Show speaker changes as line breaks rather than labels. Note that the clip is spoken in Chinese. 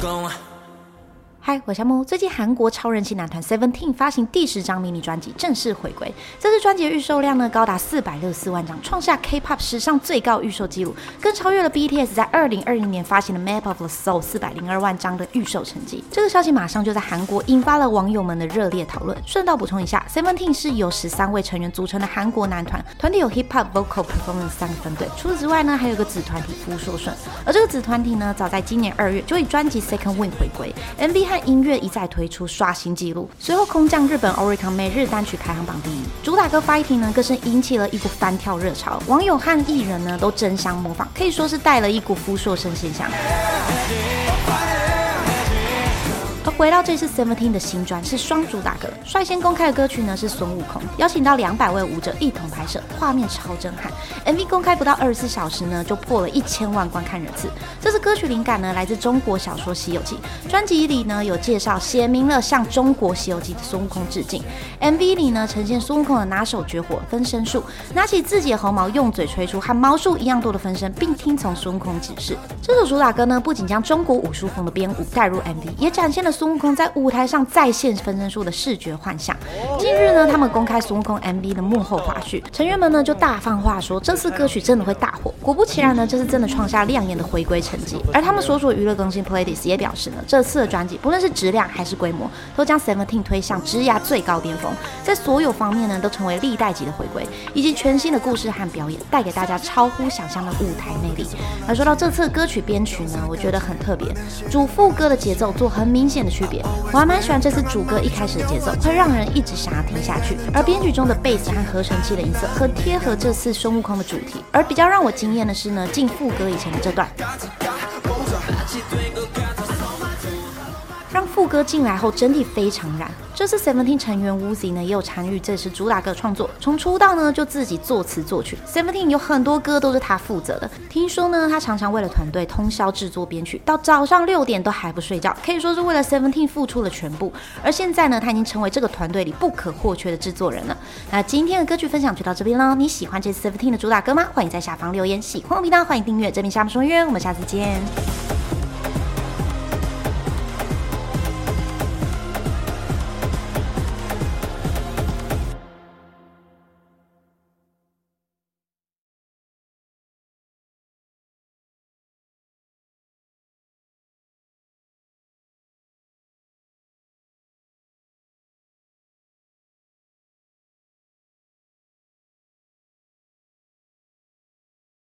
going.
嗨，我是夏木。最近韩国超人气男团 Seventeen 发行第十张迷你专辑，正式回归。这次专辑的预售量呢，高达四百六十四万张，创下 K-pop 史上最高预售纪录，更超越了 BTS 在二零二零年发行的 Map of the Soul 四百零二万张的预售成绩。这个消息马上就在韩国引发了网友们的热烈讨论。顺道补充一下，Seventeen 是由十三位成员组成的韩国男团，团体有 Hip Hop、Vocal、Performance 三个分队。除此之外呢，还有个子团体夫硕顺。而这个子团体呢，早在今年二月就以专辑 Second Wind 回归，MV 和音乐一再推出，刷新纪录。随后空降日本 Oricon 每日单曲排行榜第一，主打歌 Fighting 呢，更是引起了一股翻跳热潮，网友和艺人呢都争相模仿，可以说是带了一股夫硕生现象。回到这次 Seventeen 的新专是双主打歌，率先公开的歌曲呢是孙悟空，邀请到两百位舞者一同拍摄，画面超震撼。MV 公开不到二十四小时呢，就破了一千万观看人次。这次歌曲灵感呢来自中国小说《西游记》，专辑里呢有介绍，写明了向中国《西游记》的孙悟空致敬。MV 里呢呈现孙悟空的拿手绝活分身术，拿起自己的猴毛，用嘴吹出和毛数一样多的分身，并听从孙悟空指示。这首主打歌呢不仅将中国武术风的编舞带入 MV，也展现了孙。悟空在舞台上再现分身术的视觉幻象。近日呢，他们公开孙悟空 MV 的幕后花絮，成员们呢就大放话说，这次歌曲真的会大火。果不其然呢，这次真的创下亮眼的回归成绩。而他们所属娱乐更新 Pledis 也表示呢，这次的专辑不论是质量还是规模，都将 Seventeen 推向职涯最高巅峰，在所有方面呢都成为历代级的回归，以及全新的故事和表演，带给大家超乎想象的舞台魅力。而说到这次歌曲编曲呢，我觉得很特别，主副歌的节奏做很明显的区别，我还蛮喜欢这次主歌一开始的节奏，会让人一直想要听下去。而编曲中的贝斯和合成器的音色很贴合这次孙悟空的主题。而比较让我惊艳的是呢，进副歌以前的这段。让副歌进来后，整体非常燃。这次 Seventeen 成员 Woozi 呢也有参与这次主打歌创作，从出道呢就自己作词作曲。Seventeen 有很多歌都是他负责的。听说呢，他常常为了团队通宵制作编曲，到早上六点都还不睡觉，可以说是为了 Seventeen 付出了全部。而现在呢，他已经成为这个团队里不可或缺的制作人了。那今天的歌曲分享就到这边喽。你喜欢这次 Seventeen 的主打歌吗？欢迎在下方留言。喜欢频道欢迎订阅。这边夏慕说音乐，我们下次见。